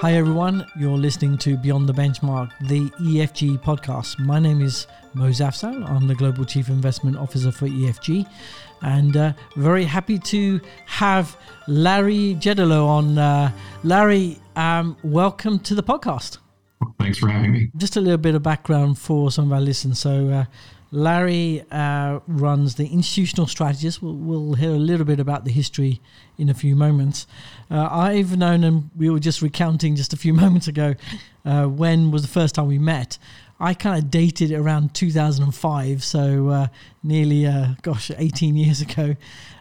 Hi, everyone. You're listening to Beyond the Benchmark, the EFG podcast. My name is Moz Afzal. I'm the Global Chief Investment Officer for EFG, and uh, very happy to have Larry Jeddeloh on. Uh, Larry, um, welcome to the podcast. Thanks for having me. Just a little bit of background for some of our listeners. So, uh, Larry uh, runs the institutional strategist. We'll, we'll, hear a little bit about the history in a few moments. Uh, I've known him, we were just recounting just a few moments ago uh, when was the first time we met. I kind of dated it around 2005, so uh, nearly, uh, gosh, 18 years ago.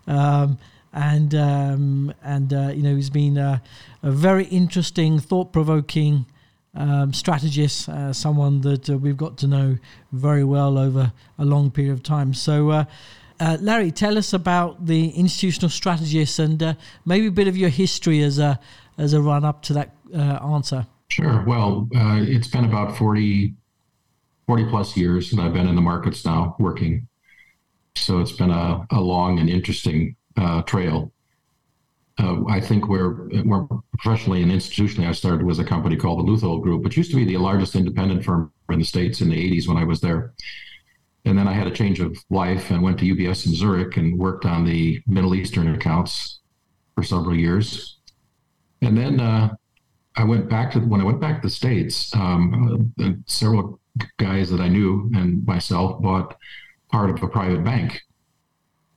Um, and um, and uh, you know, he's been a very interesting, thought provoking um, strategist, uh, someone that uh, we've got to know very well over a long period of time. So, uh, uh Larry, tell us about the institutional strategist and uh, maybe a bit of your history as a as a run up to that answer. Sure. Well, it's been about 40, 40 plus years that I've been in the markets now working. So it's been a, a long and interesting trail uh, I think we're more professionally and institutionally, I started with a company called the Leuthold Group, which used to be the largest independent firm in the States in the 80s when I was there. And then I had a change of life and went to UBS in Zurich and worked on the Middle Eastern accounts for several years. And then uh, I went back to when I went back to the States, um, uh, several guys that I knew and myself bought part of a private bank.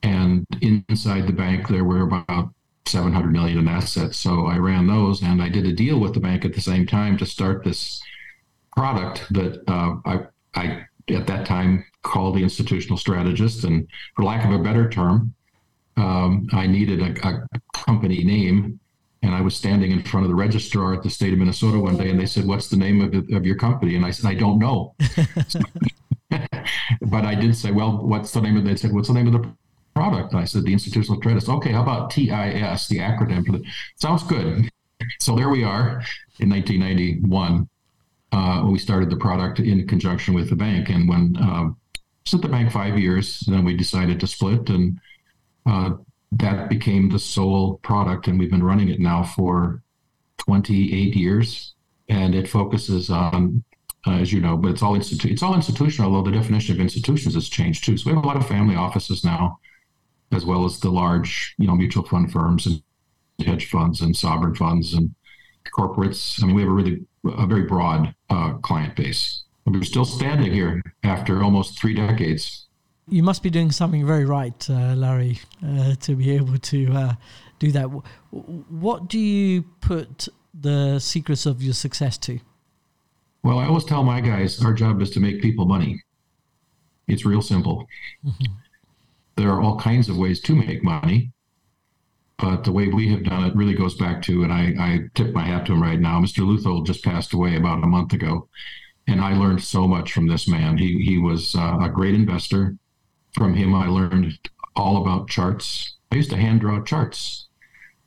And inside the bank, there were about 700 million in assets. So I ran those and I did a deal with the bank at the same time to start this product that uh, I, I, at that time, called the institutional strategist. And for lack of a better term, um, I needed a, a, company name. And I was standing in front of the registrar at the state of Minnesota one day, and they said, "What's the name of, of your company?" And I said, "I don't know." but I did say, "Well, what's the name of?" They said, "What's the name of the product. And I said, the institutional strategist. Okay, how about TIS, the acronym for the? Sounds good. So there we are in 1991. Uh, we started the product in conjunction with the bank, and when uh, at the bank five years, then we decided to split, and uh, that became the sole product, and we've been running it now for 28 years, and it focuses on uh, as you know, but it's all institu- it's all institutional. Although the definition of institutions has changed too. So we have a lot of family offices now, as well as the large, you know, mutual fund firms and hedge funds and sovereign funds and corporates. I mean, we have a really a very broad uh, client base. We're still standing here after almost three decades. You must be doing something very right, uh, Larry, uh, to be able to uh, do that. What do you put the secrets of your success to? Well, I always tell my guys our job is to make people money. It's real simple. Mm-hmm there are all kinds of ways to make money. But the way we have done it really goes back to, and I, I tip my hat to him right now. Mr. Leuthold just passed away about a month ago, and I learned so much from this man. He he was uh, a great investor. From him, I learned all about charts. I used to hand draw charts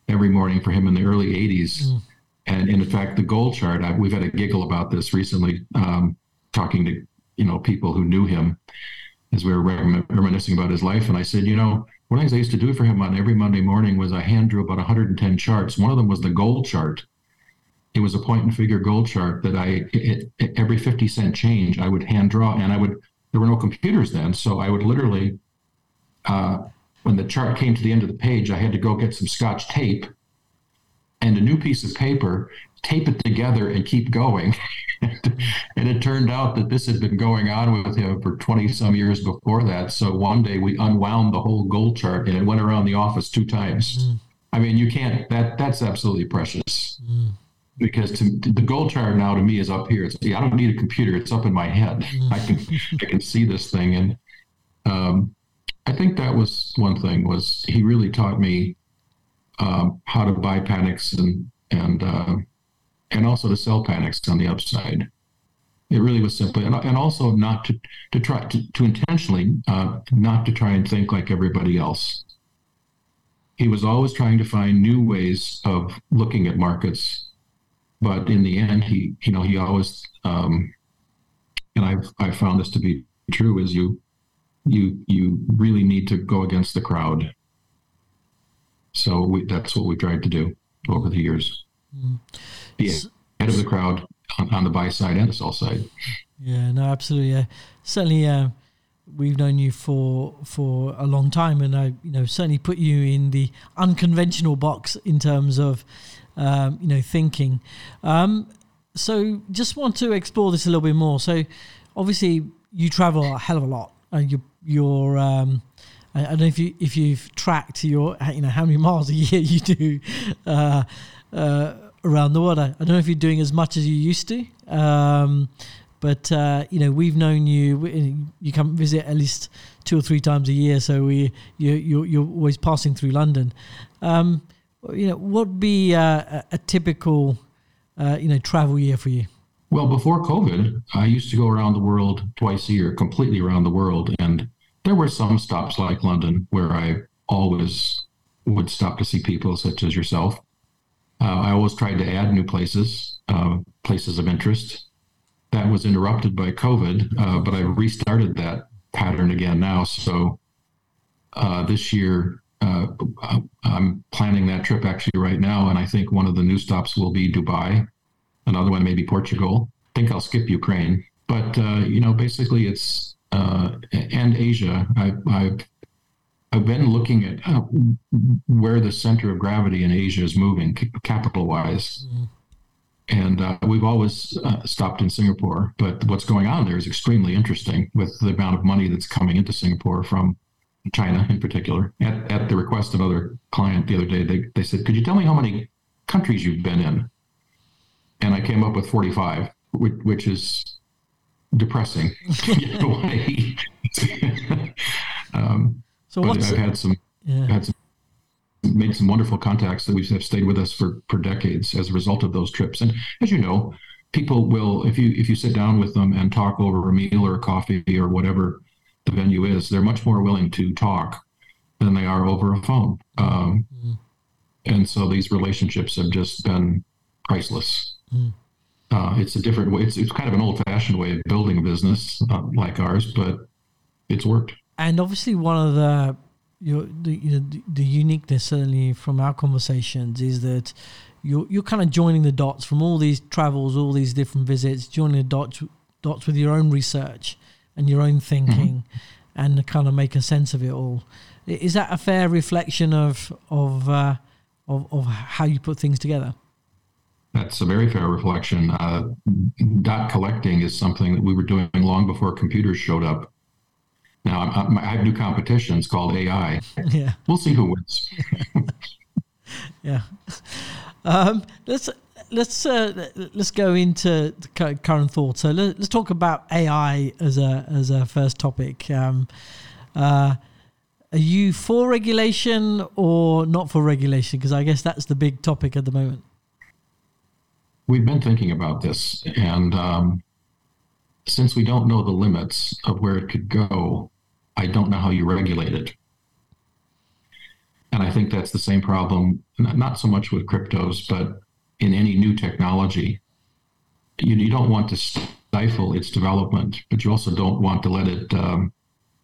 every morning for him in the early '80s, mm. and, in fact, the goal chart. I, we've had a giggle about this recently, um, talking to you know people who knew him as we were reminiscing about his life. And I said, you know, one of the things I used to do for him on every Monday morning was I hand drew about 110 charts. One of them was the gold chart. It was a point and figure gold chart that I, it, it, every 50 cent change, I would hand draw. And I would, there were no computers then. So I would literally, uh, when the chart came to the end of the page, I had to go get some scotch tape and a new piece of paper, tape it together and keep going. and it turned out that this had been going on with him for 20 some years before that. So one day we unwound the whole goal chart and it went around the office two times. Mm. I mean, you can't, that that's absolutely precious. Mm. Because to, to, the goal chart now to me is up here. It's, I don't need a computer; it's up in my head. Mm. I can I can see this thing, and um, I think that was one thing. Was he really taught me um, how to buy panics and and uh, and also to sell panics on the upside. It really was simply, and, also not to, to try to, to intentionally uh, not to try and think like everybody else. He was always trying to find new ways of looking at markets, but in the end, he you know he always um, and I've I found this to be true is you you you really need to go against the crowd. So we, that's what we tried to do over the years. Mm. Yeah. ahead of the crowd on, on the buy side and the sell side. Yeah, no, absolutely. Yeah. Certainly, uh, we've known you for for a long time, and I, you know, certainly put you in the unconventional box in terms of, um, you know, thinking. Um, so, just want to explore this a little bit more. So, obviously, you travel a hell of a lot. Uh, you, you're, um, I, I don't know if you if you've tracked your, you know, how many miles a year you do. Uh, uh, around the world. I, I, don't know if you're doing as much as you used to, um, but uh, you know we've known you. You come visit at least two or three times a year, so we you you're, you're always passing through London. Um, you know, what would be uh, a, typical uh, you know travel year for you? Well, before COVID, I used to go around the world twice a year, completely around the world, and there were some stops like London where I always would stop to see people such as yourself uh, I always tried to add new places, uh, places of interest. That was interrupted by COVID, uh, but I restarted that pattern again now. So uh, this year, uh, I'm planning that trip actually right now, and I think one of the new stops will be Dubai. Another one maybe Portugal. I think I'll skip Ukraine, but uh, you know, basically it's and Asia. I, I've I've been looking at uh, where the center of gravity in Asia is moving, capital wise. Mm. And uh, we've always uh, stopped in Singapore, but what's going on there is extremely interesting with the amount of money that's coming into Singapore from China in particular. At, at the request of other client the other day, they, they said, Could you tell me how many countries you've been in? And I came up with 45, which, which is depressing in a way. um, so but I've had some, yeah. had some, made some wonderful contacts that we have stayed with us for for decades as a result of those trips. And as you know, people will if you if you sit down with them and talk over a meal or a coffee or whatever the venue is, they're much more willing to talk than they are over a phone. Um, mm. And so these relationships have just been priceless. Mm. Uh, it's a different way. It's, it's kind of an old fashioned way of building a business uh, like ours, but it's worked and obviously one of the your the, you know, the uniqueness certainly from our conversations is that you're you're kind of joining the dots from all these travels, all these different visits, joining the dots dots with your own research and your own thinking, mm-hmm. and kind of make a sense of it all. Is that a fair reflection of of uh, of, of how you put things together? That's a very fair reflection. Uh, dot collecting is something that we were doing long before computers showed up. Now I'm, i have new competitions called AI. Yeah, we'll see who wins. yeah, um, let's let's uh, let's go into current thoughts. So let, us talk about AI as a as a first topic. Um, uh, are you for regulation or not for regulation? Because I guess that's the big topic at the moment. We've been thinking about this, and um, since we don't know the limits of where it could go, I don't know how you regulate it. And I think that's the same problem, not so much with cryptos, but in any new technology. You, you don't want to stifle its development, but you also don't want to let it um,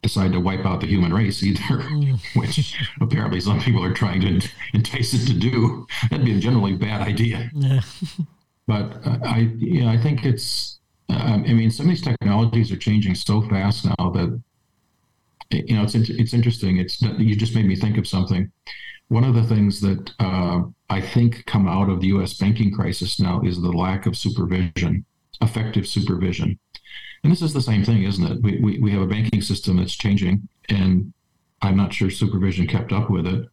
decide to wipe out the human race either, which apparently some people are trying to entice it to do. That'd be a generally bad idea. Yeah. but uh, I, you know, I think it's. Uh, I mean, some of these technologies are changing so fast now that you know, it's it's interesting. It's you just made me think of something. One of the things that uh, I think come out of the U.S. banking crisis now is the lack of supervision, effective supervision. And this is the same thing, isn't it? We, we, we have a banking system that's changing, and I'm not sure supervision kept up with it.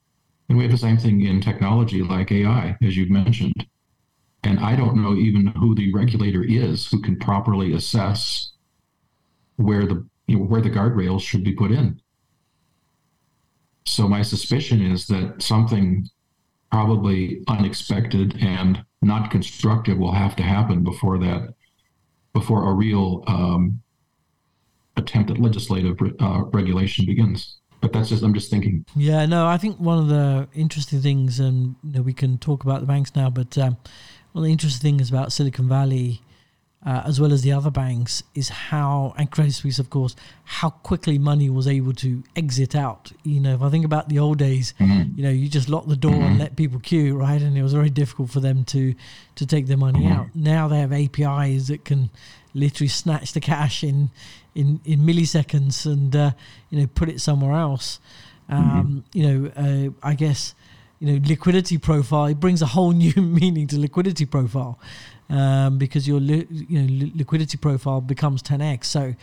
And we have the same thing in technology like AI, as you've mentioned. And I don't know even who the regulator is who can properly assess where the you know, where the guardrails should be put in. So my suspicion is that something probably unexpected and not constructive will have to happen before that, before a real um, attempt at legislative uh, regulation begins. But that's just I'm just thinking. Yeah, no, I think one of the interesting things, and you know, we can talk about the banks now, but um, one of the interesting things about Silicon Valley uh, as well as the other banks, is how, and Credit Suisse, of course, how quickly money was able to exit out. You know, if I think about the old days, Mm-hmm. you know, you just lock the door and let people queue, right? And it was very difficult for them to to take their money Mhm. out. Now they have APIs that can literally snatch the cash in in, in milliseconds and uh, you know put it somewhere else. Um, You know, uh, I guess you know liquidity profile it brings a whole new meaning to liquidity profile um, because your li- you know li- liquidity profile becomes 10x. So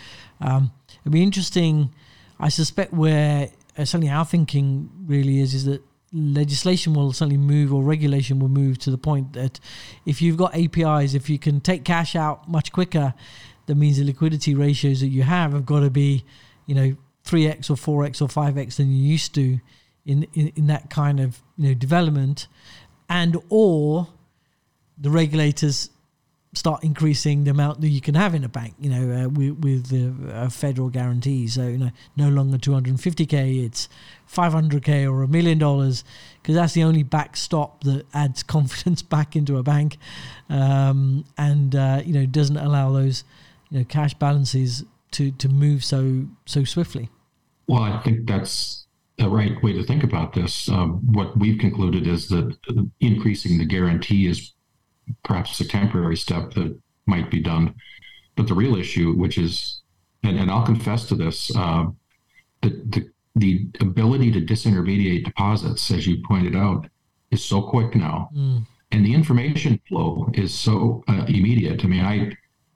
um, it'll be interesting. I suspect where uh, certainly our thinking really is is that legislation will certainly move or regulation will move to the point that if you've got APIs, if you can take cash out much quicker, that means the liquidity ratios that you have have got to be, you know, three x or four x or five x than you used to, in, in in that kind of you know development, and or the regulators start increasing the amount that you can have in a bank, you know, uh, with, with the uh, federal guarantees. So, you know, no longer 250k, it's 500k or a million dollars, because that's the only backstop that adds confidence back into a bank, um, and uh, you know doesn't allow those, you know, cash balances to to move so so swiftly. Well, I think that's the right way to think about this. Um, what we've concluded is that increasing the guarantee is perhaps a temporary step that might be done. But the real issue, which is, and, and I'll confess to this, uh, the, the, the ability to disintermediate deposits, as you pointed out, is so quick now. Mm. And the information flow is so uh, immediate. I mean, I,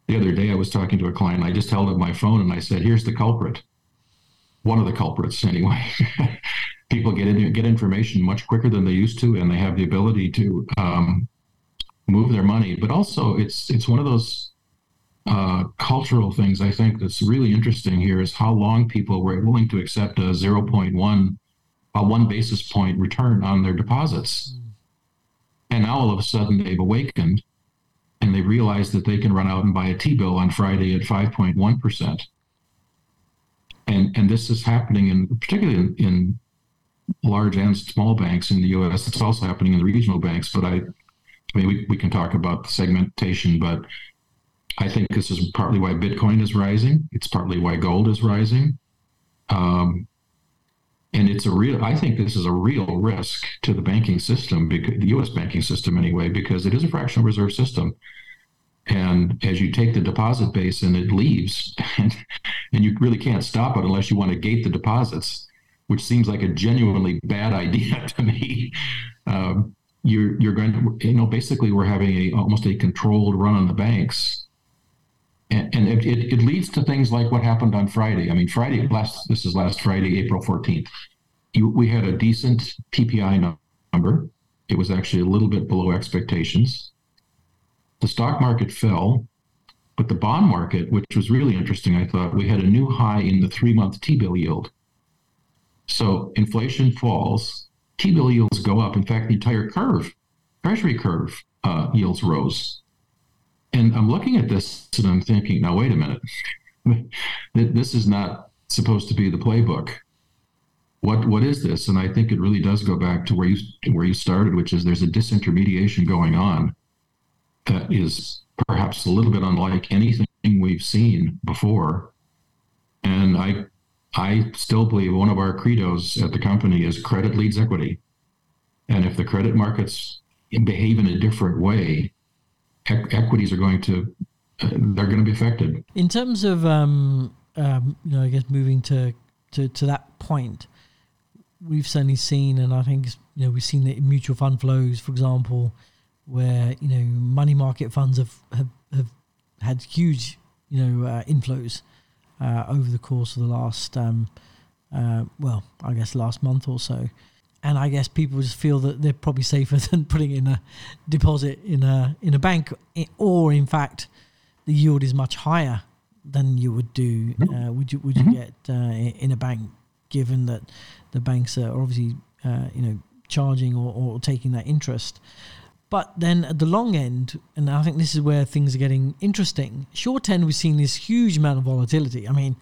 the other day I was talking to a client, I just held up my phone and I said, here's the culprit. One of the culprits, anyway. People get in, get information much quicker than they used to, and they have the ability to um, move their money. But also, it's it's one of those uh, cultural things I think that's really interesting here is how long people were willing to accept a 0.1, a one basis point return on their deposits. And now all of a sudden they've awakened and they realize that they can run out and buy a T bill on Friday at 5.1%. And, and this is happening in particularly in, in large and small banks in the US. It's also happening in the regional banks, but I, I mean, we, we can talk about segmentation, but I think this is partly why Bitcoin is rising. It's partly why gold is rising. Um, and it's a real, I think this is a real risk to the banking system, because, the US banking system anyway, because it is a fractional reserve system. And as you take the deposit base and it leaves, and, and you really can't stop it unless you want to gate the deposits, which seems like a genuinely bad idea to me. Um, you're you're going to you know basically we're having a almost a controlled run on the banks and, and it, it, it, leads to things like what happened on Friday. I mean, Friday last this is last Friday, April fourteenth. We had a decent TPI number. It was actually a little bit below expectations. The stock market fell, but the bond market, which was really interesting, I thought we had a new high in the three-month T-bill yield. So inflation falls, T-bill yields go up. In fact, the entire curve, Treasury curve, uh, yields rose. And I'm looking at this and I'm thinking, now wait a minute, this is not supposed to be the playbook. What what is this? And I think it really does go back to where you where you started, which is there's a disintermediation going on that is perhaps a little bit unlike anything we've seen before. And I I still believe one of our credos at the company is credit leads equity. And if the credit markets behave in a different way, equities are going to uh, they're going to be affected. In terms of um, um, you know, I guess moving to, to to that point, we've certainly seen, and I think you know we've seen in mutual fund flows, for example, where you know money market funds have have, have had huge you know uh, inflows uh, over the course of the last um, uh, well, I guess last month or so and I guess people just feel that they're probably safer than putting in a deposit in a in a bank, or in fact, the yield is much higher than you would do. Uh, would you would you get uh, in a bank, given that the banks are obviously uh, you know charging or, or taking that interest? But then at the long end, and I think this is where things are getting interesting. Short end, we've seen this huge amount of volatility. I mean,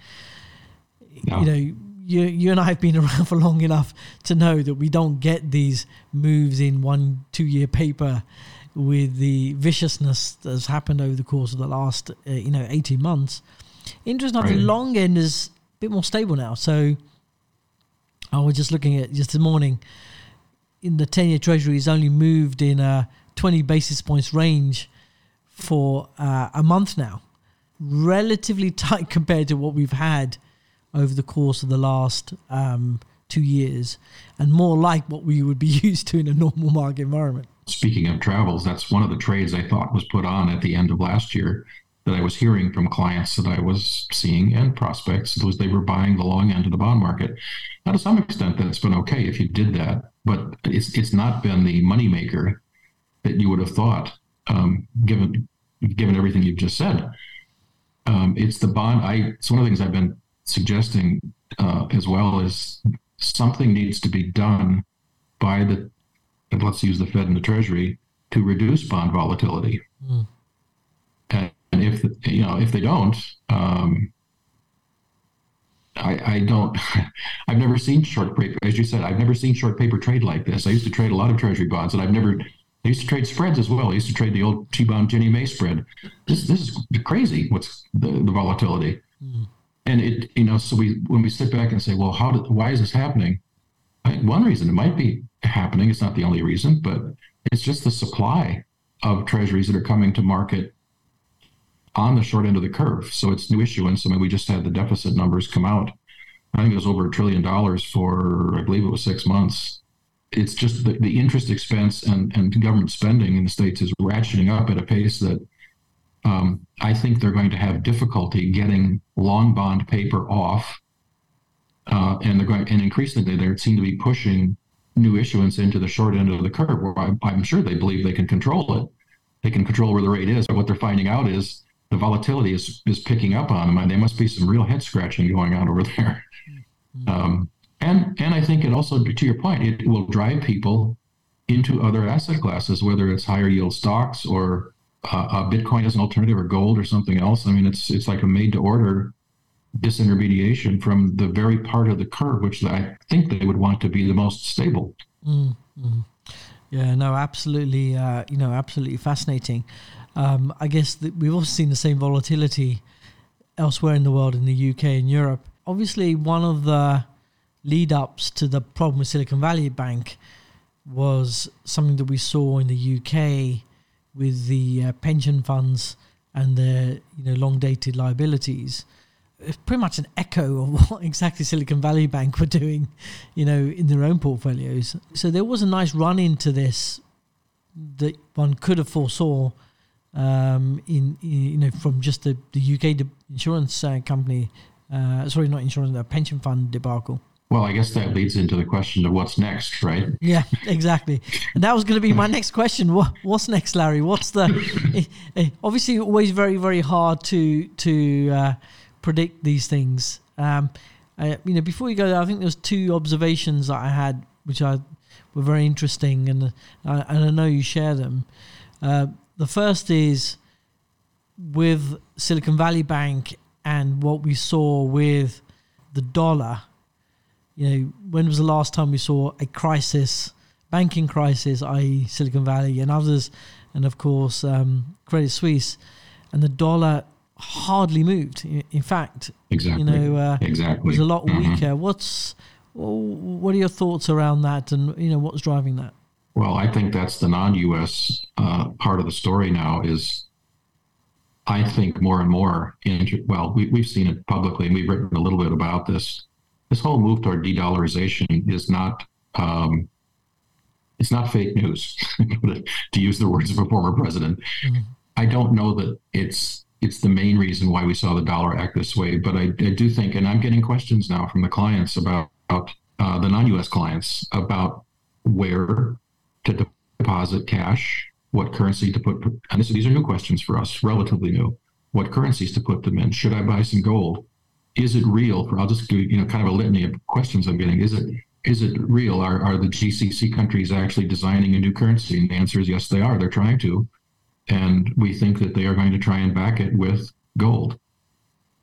Yeah. you know, you you and I have been around for long enough to know that we don't get these moves in one two year paper, with the viciousness that's happened over the course of the last, uh, you know, 18 months. Interesting enough, Right. the long end is a bit more stable now. So I was just looking at just this morning, in the 10 year treasury has only moved in a 20 basis points range for uh, a month now. Relatively tight compared to what we've had over the course of the last um, two years, and more like what we would be used to in a normal market environment. Speaking of travels, that's one of the trades I thought was put on at the end of last year that I was hearing from clients that I was seeing and prospects was they were buying the long end of the bond market. Now, to some extent, that's been okay if you did that, but it's it's not been the moneymaker that you would have thought, um, given given everything you've just said. Um, it's the bond. I it's one of the things I've been suggesting uh, as well is something needs to be done by the and let's use the Fed and the Treasury to reduce bond volatility. Mm. And, and if you know if they don't, um, I, I don't. I've never seen short paper, as you said. I've never seen short paper trade like this. I used to trade a lot of Treasury bonds, and I've never. I used to trade spreads as well. I used to trade the old T-bond Ginnie Mae spread. This this is crazy. What's the, the volatility? Mm. And it you know so we when we sit back and say, well, how did why is this happening? I, one reason it might be happening. It's not the only reason, but it's just the supply of treasuries that are coming to market on the short end of the curve. So it's new issuance. I mean, we just had the deficit numbers come out. I think it was over a trillion dollars for, I believe it was six months. It's just the, the interest expense and, and government spending in the States is ratcheting up at a pace that um, I think they're going to have difficulty getting long bond paper off. Uh, and they're going, and increasingly they seem to be pushing new issuance into the short end of the curve, where I, I'm sure they believe they can control it. They can control where the rate is. But what they're finding out is the volatility is is picking up on them, and there must be some real head scratching going on over there. Um, and and I think it also, to your point, it will drive people into other asset classes, whether it's higher yield stocks or uh, uh, Bitcoin as an alternative, or gold, or something else. I mean, it's it's like a made to order disintermediation from the very part of the curve which I think they would want to be the most stable. Mm, mm. Yeah, no, absolutely. Uh, you know, absolutely fascinating. Um, I guess that we've also seen the same volatility elsewhere in the world, in the UK and Europe. Obviously, one of the lead ups to the problem with Silicon Valley Bank was something that we saw in the UK with the uh, pension funds and their you know long dated liabilities. It's pretty much an echo of what exactly Silicon Valley Bank were doing, you know, in their own portfolios. So there was a nice run into this that one could have foresaw um, in, in you know from just the the UK insurance uh, company, uh, sorry, not insurance, the pension fund debacle. Well, I guess that leads into the question of what's next, right? Yeah, exactly. And that was going to be my next question. What what's next, Larry? What's the eh, eh, obviously always very very hard to to uh, predict these things. Um, I, you know, before you go there, I think there's two observations that I had which I were very interesting, and uh, and I know you share them. Uh, the first is with Silicon Valley Bank and what we saw with the dollar. You know, when was the last time we saw a crisis, banking crisis, i.e., Silicon Valley and others, and of course um, Credit Suisse, and the dollar hardly moved. In fact, Exactly. you know, uh, exactly. was a lot Mhm. weaker. What's what are your thoughts around that, and you know, what's driving that? Well, I think that's the non-U.S. Uh, part of the story now. Is I think more and more. Inter- well, we, we've seen it publicly, and we've written a little bit about this. This whole move toward de-dollarization is not. Um, it's not fake news, to use the words of a former president. Mhm. I don't know that it's it's the main reason why we saw the dollar act this way, but I, I do think, and I'm getting questions now from the clients about, about uh, the non-U.S. clients about where to deposit cash, what currency to put, and this, these are new questions for us, relatively new. What currencies to put them in? Should I buy some gold? Is it real? For I'll just do you know kind of a litany of questions I'm getting. Is it is it real? Are are the GCC countries actually designing a new currency? And the answer is yes, they are. They're trying to, and we think that they are going to try and back it with gold.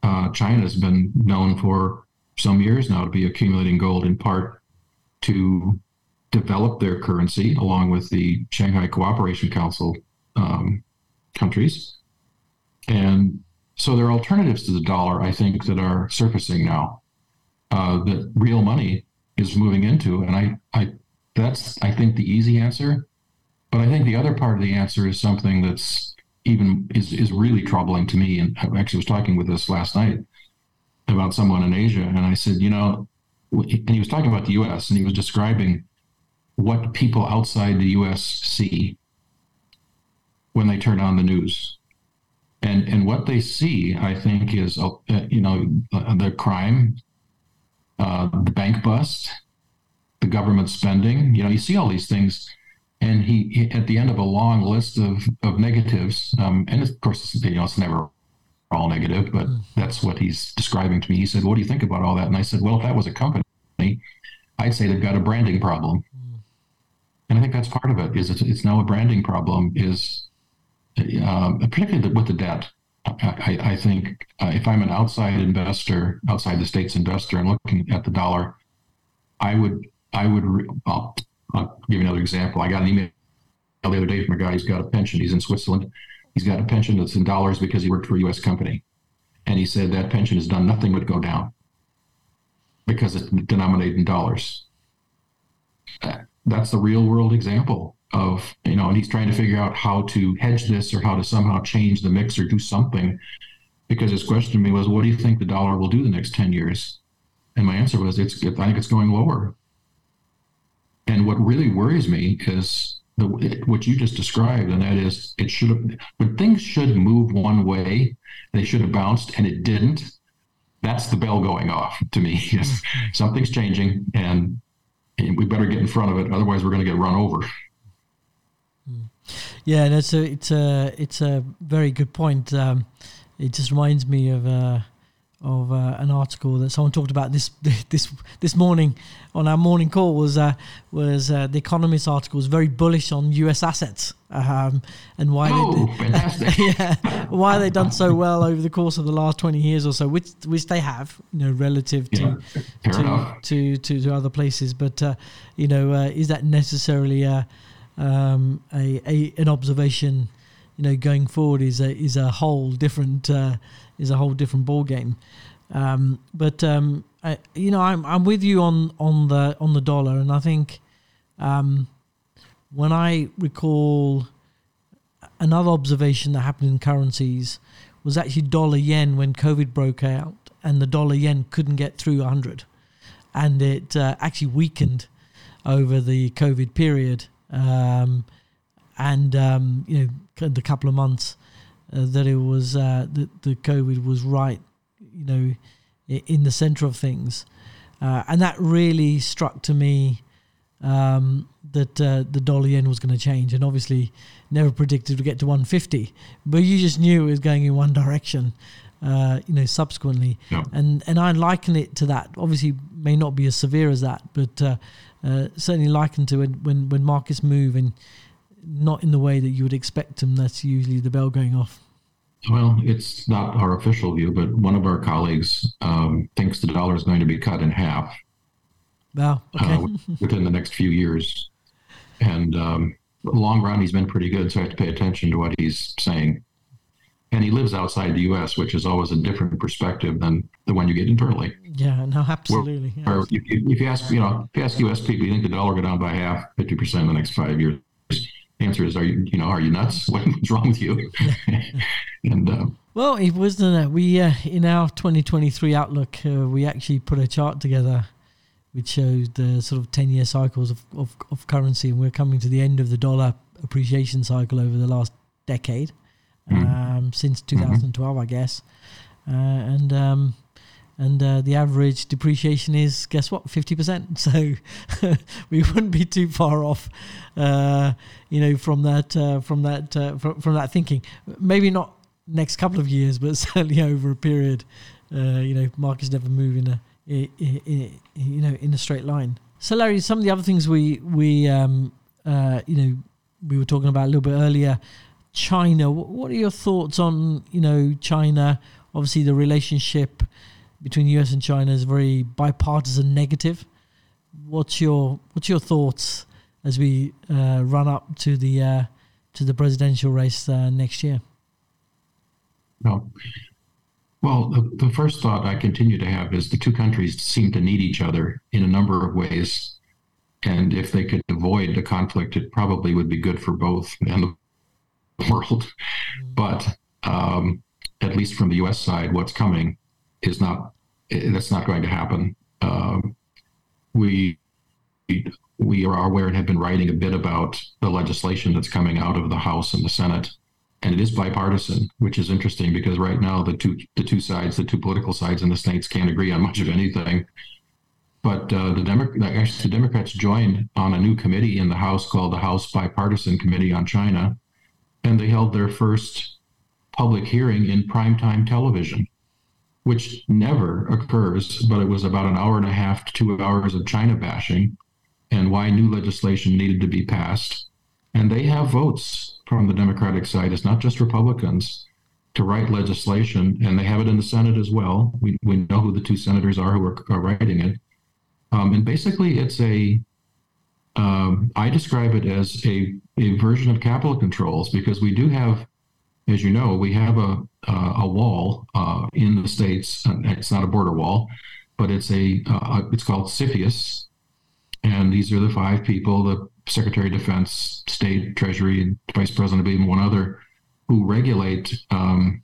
Uh, China has been known for some years now to be accumulating gold in part to developed their currency along with the Shanghai Cooperation Council um, countries. And so there are alternatives to the dollar, I think, that are surfacing now uh, that real money is moving into. And I, I, that's, I think, the easy answer. But I think the other part of the answer is something that's even is, is really troubling to me. And I actually was talking with this last night about someone in Asia. And I said, you know, and he was talking about the US and he was describing what people outside the US see when they turn on the news. And, and what they see, I think, is uh, you know uh, the crime, uh, the bank bust, the government spending. You know, you see all these things, and he, he at the end of a long list of of negatives, um, and of course, you know, it's never all negative, but that's what he's describing to me. He said, "What do you think about all that?" And I said, "Well, if that was a company, I'd say they've got a branding problem." And I think that's part of it. Is it's, it's now a branding problem. Is um, particularly with the debt. I, I think uh, if I'm an outside investor, outside the state's investor, and looking at the dollar, I would, I would. I'll, I'll give you another example. I got an email the other day from a guy who's got a pension. He's in Switzerland. He's got a pension that's in dollars because he worked for a U.S. company, and he said that pension has done nothing but go down because it's denominated in dollars. That's the real world example of you know and he's trying to figure out how to hedge this or how to somehow change the mix or do something. Because his question to me was what do you think the dollar will do the next 10 years? And my answer was it's i think it's going lower. And what really worries me is the, what you just described and that is it should have when things should move one way they should have bounced and it didn't that's the bell going off to me. Something's changing and, and we better get in front of it otherwise we're going to get run over yeah, that's a it's a it's a very good point. Um, it just reminds me of uh, of uh, an article that someone talked about this this this morning on our morning call was uh, was uh, the Economist article was very bullish on U.S. assets um, and why oh, they yeah why they done so well over the course of the last twenty years or so, which which they have, you know, relative to yeah, to, to, to, to other places. But uh, you know, uh, is that necessarily a um, a, a, an observation, you know, going forward is a is a whole different uh, is a whole different ball game. Um, but um, I, you know, I'm I'm with you on on the on the dollar, and I think um, when I recall another observation that happened in currencies was actually dollar yen when COVID broke out, and the dollar yen couldn't get through 100, and it uh, actually weakened over the COVID period um, and um, you know the couple of months uh, that it was uh, that the COVID was right, you know, in the center of things, uh, and that really struck to me um, that uh, the dollar yen was going to change, and obviously never predicted to get to 150, but you just knew it was going in one direction. Uh, you know, subsequently, yeah. and and I liken it to that. Obviously, may not be as severe as that, but uh, uh, certainly likened to when, when, when markets move and not in the way that you would expect them. That's usually the bell going off. Well, it's not our official view, but one of our colleagues um, thinks the dollar is going to be cut in half. Wow. Okay. Uh, within the next few years. And um, long run, he's been pretty good, so I have to pay attention to what he's saying and he lives outside the U.S., which is always a different perspective than the one you get internally. Yeah, no, absolutely. Where, where if, if, you ask, you know, if you ask U.S. people, you think the dollar go down by half, fifty percent in the next five years? Answer is, are you, you know, are you nuts? What's wrong with you? and uh, well, it wasn't. Uh, we uh, in our 2023 outlook, uh, we actually put a chart together which showed the sort of 10 year cycles of, of, of currency, and we're coming to the end of the dollar appreciation cycle over the last decade mm. um, since 2012, mm-hmm. I guess. Uh, and um, and uh, the average depreciation is guess what 50% so we wouldn't be too far off uh, you know from that uh, from that uh, from, from that thinking maybe not next couple of years but certainly over a period uh, you know markets never move in a, you know in a straight line so larry some of the other things we we um, uh, you know we were talking about a little bit earlier China. What are your thoughts on you know China? Obviously, the relationship between the US and China is very bipartisan negative. what's your what's your thoughts as we uh, run up to the uh, to the presidential race uh, next year? No. Well, the, the first thought I continue to have is the two countries seem to need each other in a number of ways. And if they could avoid the conflict, it probably would be good for both and the world. But um, at least from the U.S. side, what's coming is not that's not going to happen. Um, we we are aware and have been writing a bit about the legislation that's coming out of the House and the Senate, and it is bipartisan, which is interesting because right now the two the two sides, the two political sides in the states, can't agree on much of anything. But uh, the Demo- the Democrats joined on a new committee in the House called the House Bipartisan Committee on China, and they held their first public hearing in primetime television which never occurs, but it was about an hour and a half to two hours of China bashing and why new legislation needed to be passed. And they have votes from the Democratic side. It's not just Republicans to write legislation, and they have it in the Senate as well. We, we know who the two senators are who are, are writing it. Um, and basically, it's a um, I describe it as a, a version of capital controls because we do have as you know, we have a uh, a wall uh, in the states. It's not a border wall, but it's a uh, it's called CFIUS, and these are the five people: the Secretary of Defense, State, Treasury, and Vice President, even one other, who regulate um,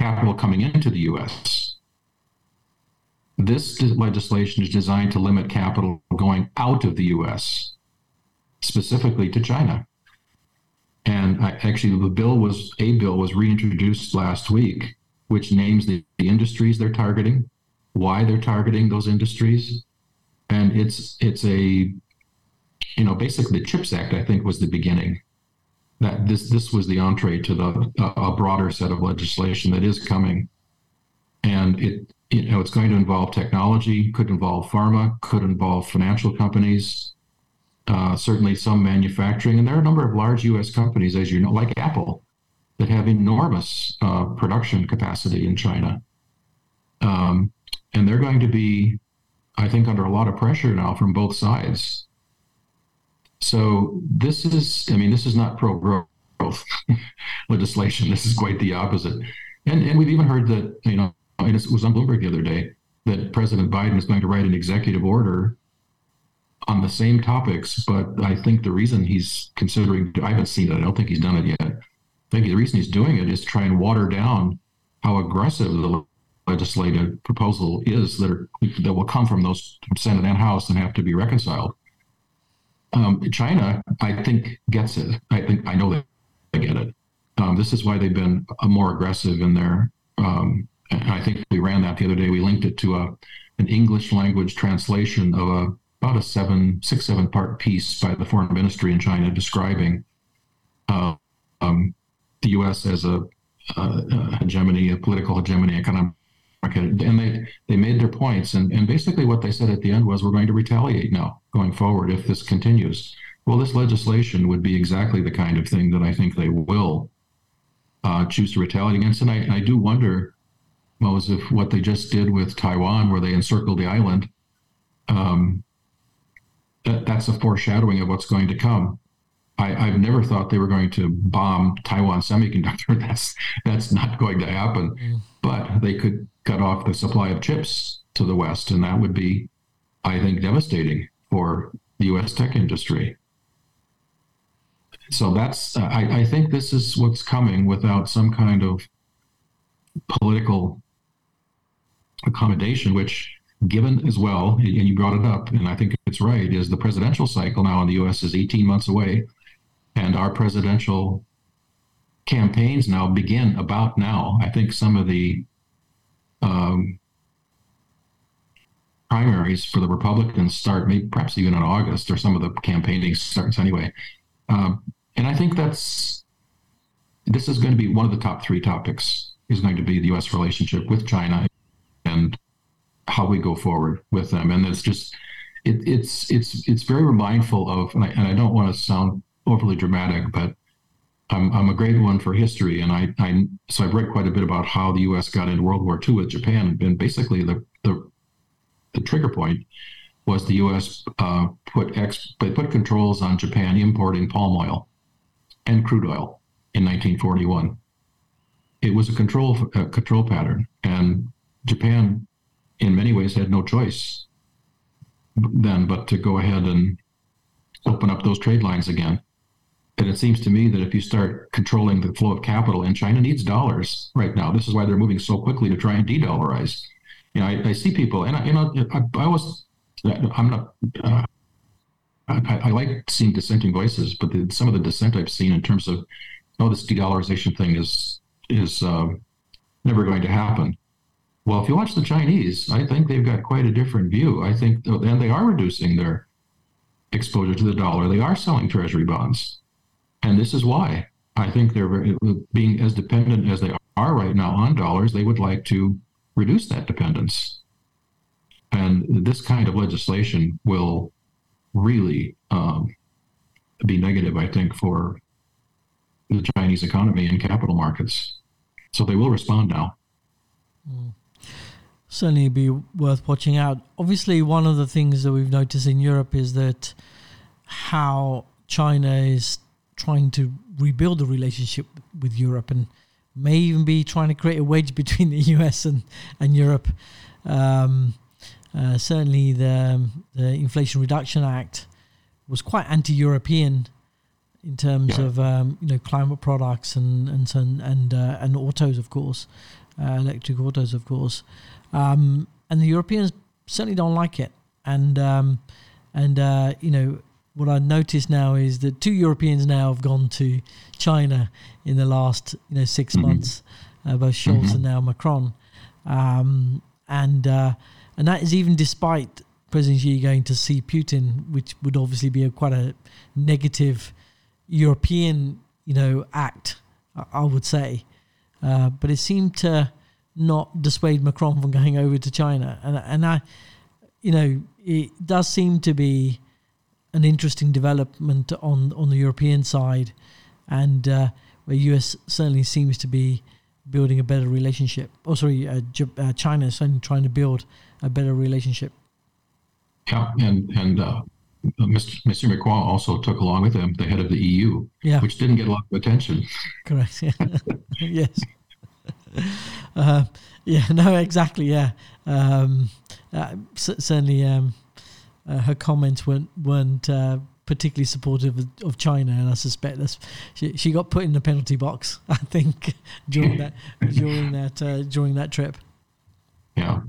capital coming into the U.S. This legislation is designed to limit capital going out of the U.S., specifically to China. And I, actually, the bill was a bill was reintroduced last week, which names the, the industries they're targeting, why they're targeting those industries, and it's it's a you know basically the Chips Act I think was the beginning. That this this was the entree to the a broader set of legislation that is coming, and it you know it's going to involve technology, could involve pharma, could involve financial companies, uh, certainly some manufacturing, and there are a number of large U.S. companies, as you know, like Apple, that have enormous uh, production capacity in China, um, and they're going to be, I think, under a lot of pressure now from both sides. So this is, I mean, this is not pro-growth legislation. This is quite the opposite, and and we've even heard that you know it was on Bloomberg the other day that President Biden is going to write an executive order on the same topics, but I think the reason he's considering, I haven't seen it, I don't think he's done it yet. I think the reason he's doing it is to try and water down how aggressive the legislative proposal is that are, that will come from those Senate and House and have to be reconciled. Um, China, I think, gets it. I think I know that they get it. Um, this is why they've been more aggressive in their. Um, I think we ran that the other day. We linked it to a an English language translation of a about a seven, six, seven part piece by the foreign ministry in China describing uh, um, the U.S. as a, a, hegemony, a political hegemony, economic, and they they made their points, and and basically what they said at the end was we're going to retaliate now going forward if this continues. Well, this legislation would be exactly the kind of thing that I think they will uh, choose to retaliate against, and I, I do wonder, Moz, if what they just did with Taiwan, where they encircled the island. Um, that, that's a foreshadowing of what's going to come. I, have never thought they were going to bomb Taiwan Semiconductor. That's that's not going to happen. Mm. But they could cut off the supply of chips to the West, and that would be, I think, devastating for the U.S. tech industry. So that's I, I think this is what's coming without some kind of political accommodation, which given as well, and you brought it up, and I think it's right, is the presidential cycle now in the US is 18 months away. And our presidential campaigns now begin about now. I think some of the um, primaries for the Republicans start maybe perhaps even in August, or some of the campaigning starts anyway. Um, and I think that's this is going to be one of the top three topics is going to be the U.S. relationship with China and how we go forward with them. And it's just it, it's it's it's very mindful of, and I, and I don't want to sound overly dramatic, but I'm I'm a great one for history, and I I so I've read quite a bit about how the U.S. got into World War II with Japan, and basically the the the trigger point was the U.S. Uh, put ex they put controls on Japan importing palm oil and crude oil in 1941. It was a control a control pattern, and Japan, in many ways, had no choice then but to go ahead and open up those trade lines again. And it seems to me that if you start controlling the flow of capital, and China needs dollars right now, this is why they're moving so quickly to try and de-dollarize. You know, I, I see people, and I, you know, I, I always, I'm not. Uh, I, I, like seeing dissenting voices, but the, some of the dissent I've seen in terms of, oh, this de-dollarization thing is is uh, never going to happen. Well, if you watch the Chinese, I think they've got quite a different view. I think, and they are reducing their exposure to the dollar. They are selling treasury bonds. And this is why I think they're being as dependent as they are right now on dollars, they would like to reduce that dependence. And this kind of legislation will really um, be negative, I think, for the Chinese economy and capital markets. So they will respond now. Mm certainly be worth watching out. Obviously, one of the things that we've noticed in Europe is that how China is trying to rebuild the relationship with Europe and may even be trying to create a wedge between the US and, and Europe. Um, uh, certainly, the, the Inflation Reduction Act was quite anti-European in terms yeah. of um, you know climate products and and and and, uh, and autos, of course, uh, electric autos, of course. Um, and the Europeans certainly don't like it. And um, and uh, you know what I notice now is that two Europeans now have gone to China in the last you know 6 mm-hmm. months, uh, both Scholz mm-hmm. and now Macron, um, and uh, and that is even despite President Xi going to see Putin, which would obviously be a quite a negative European you know act, I would say, uh, but it seemed to not dissuade Macron from going over to China. And and I, you know, it does seem to be an interesting development on on the European side, and uh, where US certainly seems to be building a better relationship. Oh, sorry, uh, uh, China is certainly trying to build a better relationship. Yeah, and and uh, Mr. Mr. Also took along with him the head of the EU, yeah. which didn't get a lot of attention. Correct. Yeah. yes. uh, yeah, no, exactly. Yeah, um, uh, certainly. Um, uh, her comments weren't weren't uh, particularly supportive of, of, China, and I suspect that's she, she got put in the penalty box. I think during that during that uh, during that trip. Yeah.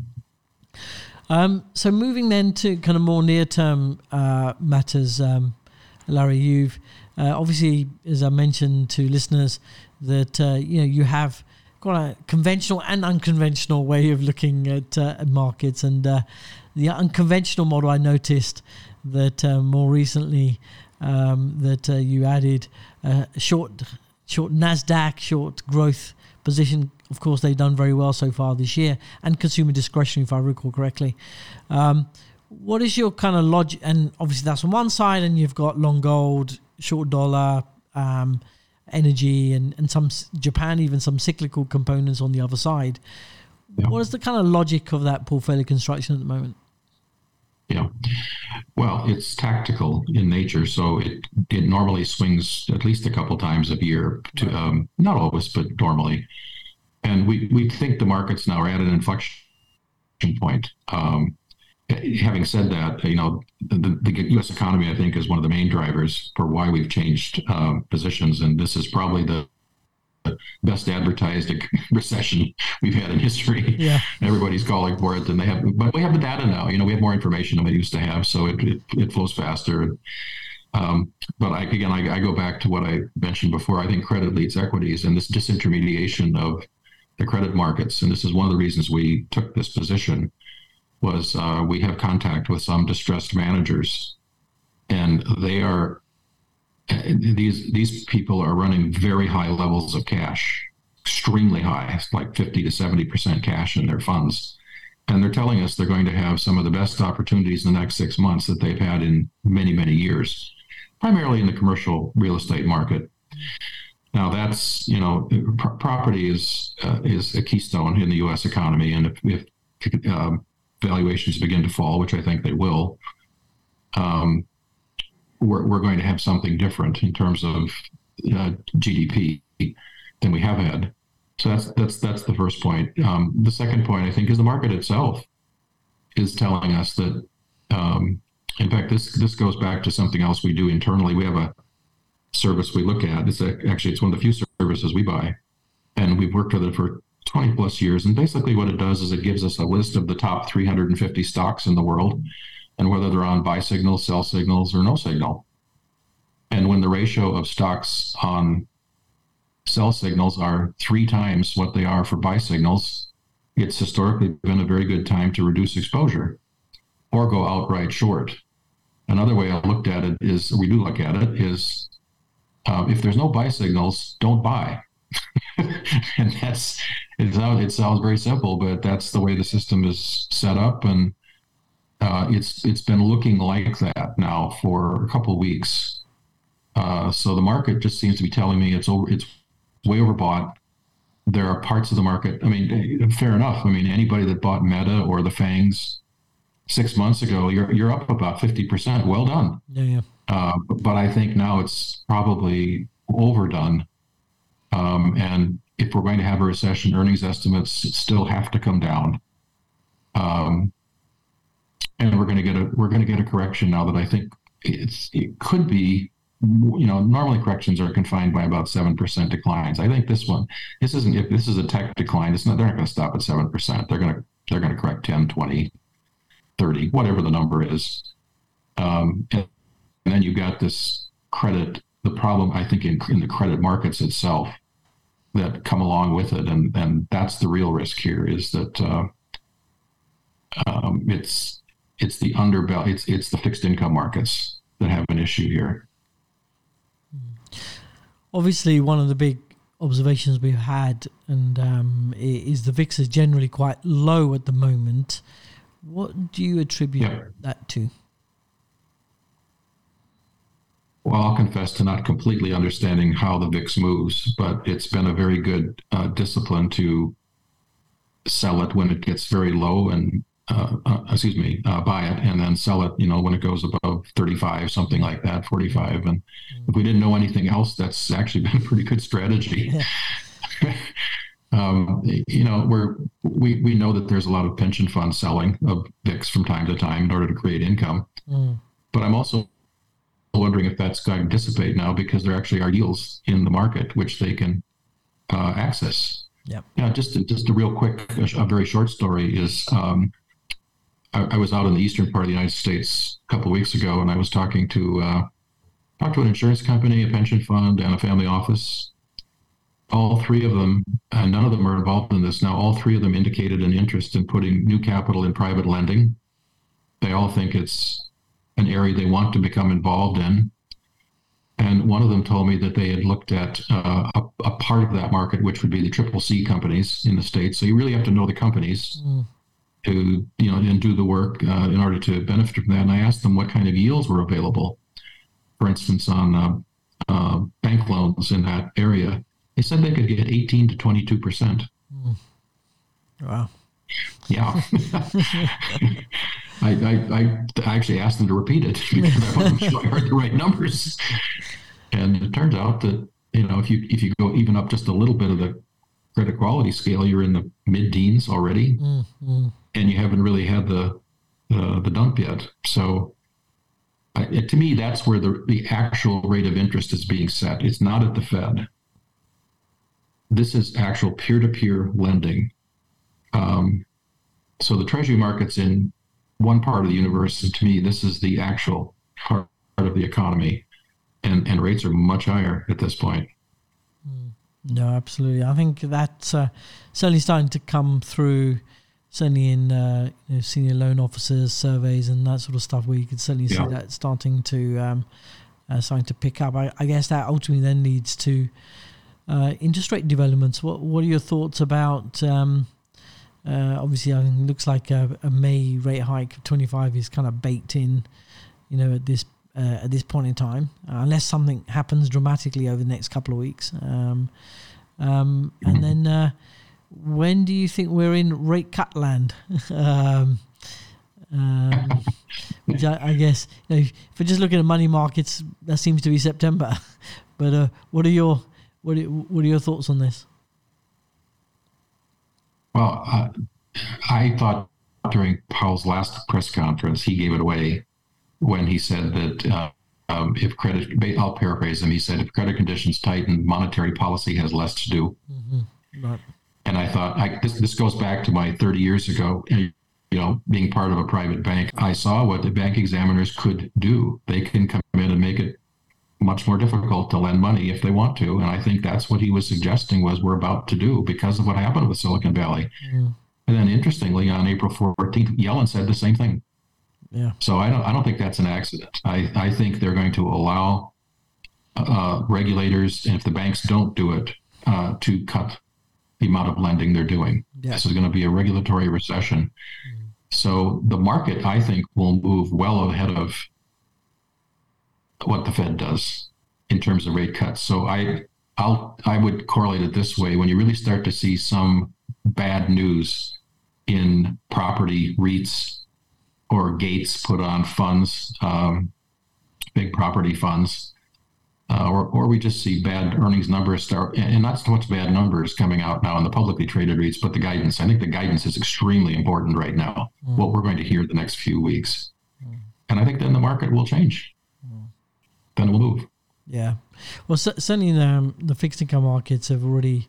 Um, so moving then to kind of more near term uh, matters, um, Larry, you've obviously, as I mentioned to listeners, that you know you have quite a conventional and unconventional way of looking at, uh, markets. And uh, the unconventional model, I noticed that uh, more recently um, that uh, you added a short, short Nasdaq, short growth position. Of course, they've done very well so far this year, and consumer discretionary, if I recall correctly. Um, what is your kind of logic? And obviously, that's on one side, and you've got long gold, short dollar. Um, energy and, and some Japan, even some cyclical components on the other side. Yeah. What is the kind of logic of that portfolio construction at the moment? Yeah. Well, it's tactical in nature, so it it normally swings at least a couple times a year. To um, not always, but normally. And we we think the markets now are at an inflection point. Um, having said that, you know, the, the, U.S. economy, I think, is one of the main drivers for why we've changed uh, positions, and this is probably the best advertised recession we've had in history. Yeah, everybody's calling for it, and they have, but we have the data now. You know, we have more information than we used to have, so it it, it flows faster. Um, but I, again, I, I go back to what I mentioned before. I think credit leads equities, and this disintermediation of the credit markets, and this is one of the reasons we took this position was uh, we have contact with some distressed managers, and they are these these people are running very high levels of cash, extremely high, like fifty to seventy percent cash in their funds, and they're telling us they're going to have some of the best opportunities in the next six months that they've had in many many years, primarily in the commercial real estate market. Now that's you know property is uh, is a keystone in the U.S. economy, and if, if um, valuations begin to fall, which I think they will, um, we're, we're going to have something different in terms of uh, GDP than we have had. So that's that's that's the first point. Um, the second point, I think, is the market itself is telling us that. Um, in fact, this this goes back to something else we do internally. We have a service we look at. It's a, actually it's one of the few services we buy, and we've worked with it for 20 plus years. And basically, what it does is it gives us a list of the top 350 stocks in the world, and whether they're on buy signals, sell signals, or no signal. And when the ratio of stocks on sell signals are three times what they are for buy signals, it's historically been a very good time to reduce exposure or go outright short. Another way I looked at it is we do look at it is uh, if there's no buy signals, don't buy. and that's it sounds, it sounds very simple, but that's the way the system is set up, and uh, it's it's been looking like that now for a couple of weeks. Uh, so the market just seems to be telling me it's over, it's way overbought. There are parts of the market. I mean, fair enough. I mean, anybody that bought Meta or the FANGs six months ago, you're you're up about fifty percent. Well done. Yeah, yeah. Uh, but I think now it's probably overdone. Um, and if we're going to have a recession, earnings estimates still have to come down. Um, and we're going to get a we're going to get a correction now that I think it's it could be you know normally corrections are confined by about 7% declines i think this one this isn't if this is a tech decline it's not they're not going to stop at 7% they're going to they're going to correct 10 20 30, whatever the number is. Um, and, and, then you've got this credit, the problem, I think, in, in the credit markets itself that come along with it. And, and that's the real risk here is that uh, um, it's it's the underbelly, it's, it's the fixed income markets that have an issue here. Obviously, one of the big observations we've had and um, is the VIX is generally quite low at the moment. What do you attribute yeah. that to? Well, I'll confess to not completely understanding how the VIX moves, but it's been a very good uh, discipline to sell it when it gets very low and uh, uh, excuse me, uh, buy it and then sell it, you know, when it goes above 35, something like that, 45. And if we didn't know anything else, that's actually been a pretty good strategy. Um, you know, we're, we, we know that there's a lot of pension fund selling of VIX from time to time in order to create income. Mm. But I'm also wondering if that's going to dissipate now because there actually are yields in the market which they can uh, access. Yeah. Yeah. Just just a real quick, a, very short story is um, I, I, was out in the eastern part of the United States a couple of weeks ago, and I was talking to uh, talked to an insurance company, a pension fund, and a family office, all three of them, and none of them are involved in this now, all three of them indicated an interest in putting new capital in private lending. They all think it's an area they want to become involved in. And one of them told me that they had looked at uh, a, a, part of that market, which would be the triple C companies in the States. So you really have to know the companies mm. to, you know, and do the work uh, in order to benefit from that. And I asked them what kind of yields were available, for instance, on uh, uh bank loans in that area. They said they could get 18 to 22 percent. Mm. Wow. Yeah. I, I, I actually asked them to repeat it because I wasn't sure I heard the right numbers. And it turns out that you know if you if you go even up just a little bit of the credit quality scale, you're in the mid teens already, mm, and you haven't really had the uh, the dump yet. So uh, to me, that's where the the actual rate of interest is being set. It's not at the Fed this is actual peer-to-peer lending. Um, so the treasury market's in one part of the universe, and to me, this is the actual part of the economy, and and rates are much higher at this point. Hmm. No, absolutely. I think that's uh, certainly starting to come through, certainly in uh, you know, senior loan officers surveys and that sort of stuff, where you can certainly yeah. see that starting to um, uh, starting to pick up. I, I, guess that ultimately then leads to uh, interest rate developments. What what are your thoughts about? Um, uh, obviously, I it looks like a, a, May rate hike of 25 is kind of baked in, you know, at this uh, at this point in time, uh, unless something happens dramatically over the next couple of weeks. Um, um, and then, uh, when do you think we're in rate cut land? Um, Um, which I, I guess you know, if we're just looking at money markets, that seems to be September. but uh, what are your what are, what are your thoughts on this? Well, uh, I thought during Powell's last press conference, he gave it away when he said that uh, um, if credit, I'll paraphrase him, he said, if credit conditions tighten, monetary policy has less to do. Mm-hmm. Right. And I thought, I, this, this goes back to my 30 years ago, you know, being part of a private bank. I saw what the bank examiners could do. They can come in and make it much more difficult to lend money if they want to. And I think that's what he was suggesting was we're about to do because of what happened with Silicon Valley. And then interestingly, on April 14th, Yellen said the same thing. Yeah. So I don't I don't think that's an accident. I, I think they're going to allow uh, regulators, and if the banks don't do it, uh, to cut the amount of lending they're doing. Yeah. This is going to be a regulatory recession. Mm. So the market, I think, will move well ahead of what the Fed does in terms of rate cuts. So I I'll I would correlate it this way: when you really start to see some bad news in property REITs or gates put on funds, um, big property funds, uh, or, or we just see bad earnings numbers start, and not so much bad numbers coming out now in the publicly traded REITs, but the guidance. I think the guidance is extremely important right now, mm. what we're going to hear the next few weeks. Mm. And I think then the market will change. It will move. Yeah. Well, certainly the, um, the fixed income markets have already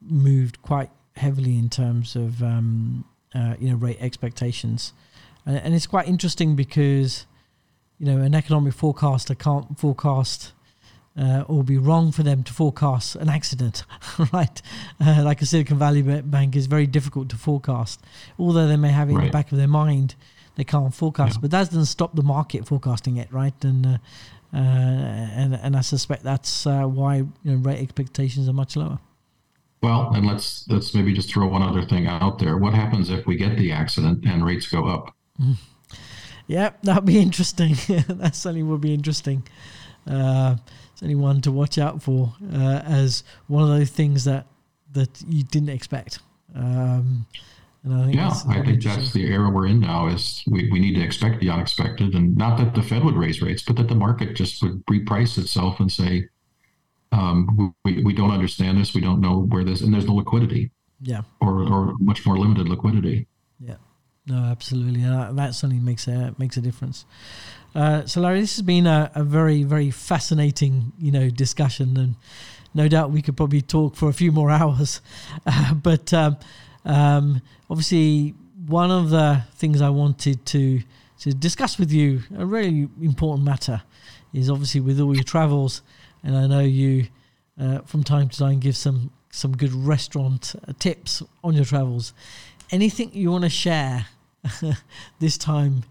moved quite heavily in terms of um, uh, you know rate expectations, and, and, it's quite interesting because you know an economic forecaster can't forecast. Uh, or be wrong for them to forecast an accident, right? Uh, like a Silicon Valley bank is very difficult to forecast. Although they may have it right. in the back of their mind, they can't forecast. Yeah. But that doesn't stop the market forecasting it, right? And uh, uh, and and I suspect that's uh, why you know, rate expectations are much lower. Well, and let's let's maybe just throw one other thing out there. What happens if we get the accident and rates go up? Mm. Yeah, that'd be interesting. that certainly would be interesting. Uh, certainly one to watch out for uh, as one of those things that that you didn't expect. Um, and I think yeah, I think that's the era we're in now. Is we, we need to expect the unexpected, and not that the Fed would raise rates, but that the market just would reprice itself and say, um, we, we don't understand this. We don't know where this, and there's no liquidity. Yeah. Or, or much more limited liquidity. Yeah. No, absolutely. Uh, that certainly makes a makes a difference. Uh, so, Larry, this has been a, a, very, very fascinating, you know, discussion, and no doubt we could probably talk for a few more hours. Uh, but um, um, obviously, one of the things I wanted to to discuss with you, a really important matter, is obviously with all your travels and I know you uh, from time to time give some some good restaurant uh, tips on your travels. Anything you want to share this time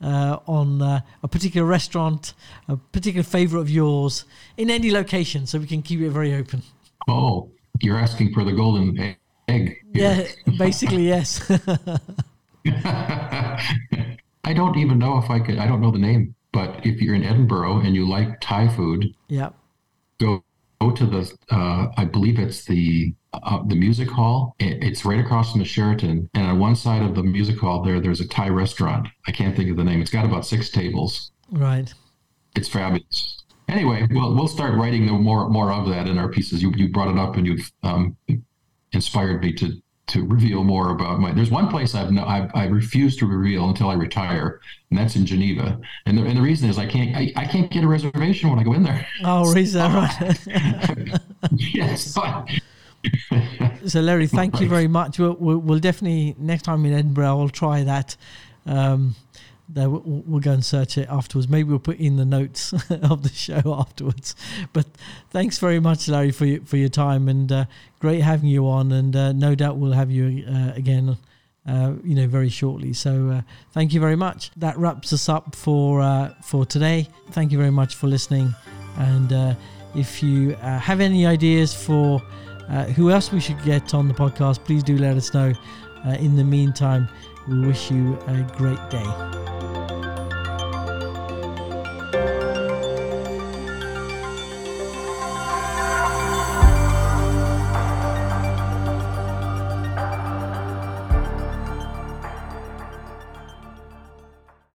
uh, on uh, a particular restaurant, a particular favorite of yours in any location, so we can keep it very open. Oh, you're asking for the golden egg. Here. Yeah, basically yes. I don't even know if I could. I don't know the name, but if you're in Edinburgh and you like Thai food, yeah, go go to the uh, I believe it's the uh, the music hall. it's right across from the Sheraton, and on one side of the music hall there there's a Thai restaurant. I can't think of the name. It's got about six tables. Right. It's fabulous. Anyway, we'll we'll start writing more more of that in our pieces. You you brought it up and you've um, inspired me to to reveal more about my. There's one place I've no, I've, I refuse to reveal until I retire, and that's in Geneva. And the, and the reason is I can't I, I can't get a reservation when I go in there. Oh, is that right? yes. so Larry, thank you very much. We'll, we'll, we'll, definitely next time in Edinburgh, I'll try that. Um, there we'll, we'll, go and search it afterwards. Maybe we'll put in the notes of the show afterwards. But thanks very much, Larry, for your, for your time and uh, great having you on. And uh, no doubt we'll have you uh, again, uh, you know, very shortly. So uh, thank you very much. That wraps us up for uh, for today. Thank you very much for listening. And if you have any ideas for who else we should get on the podcast, please do let us know. in the meantime, we wish you a great day.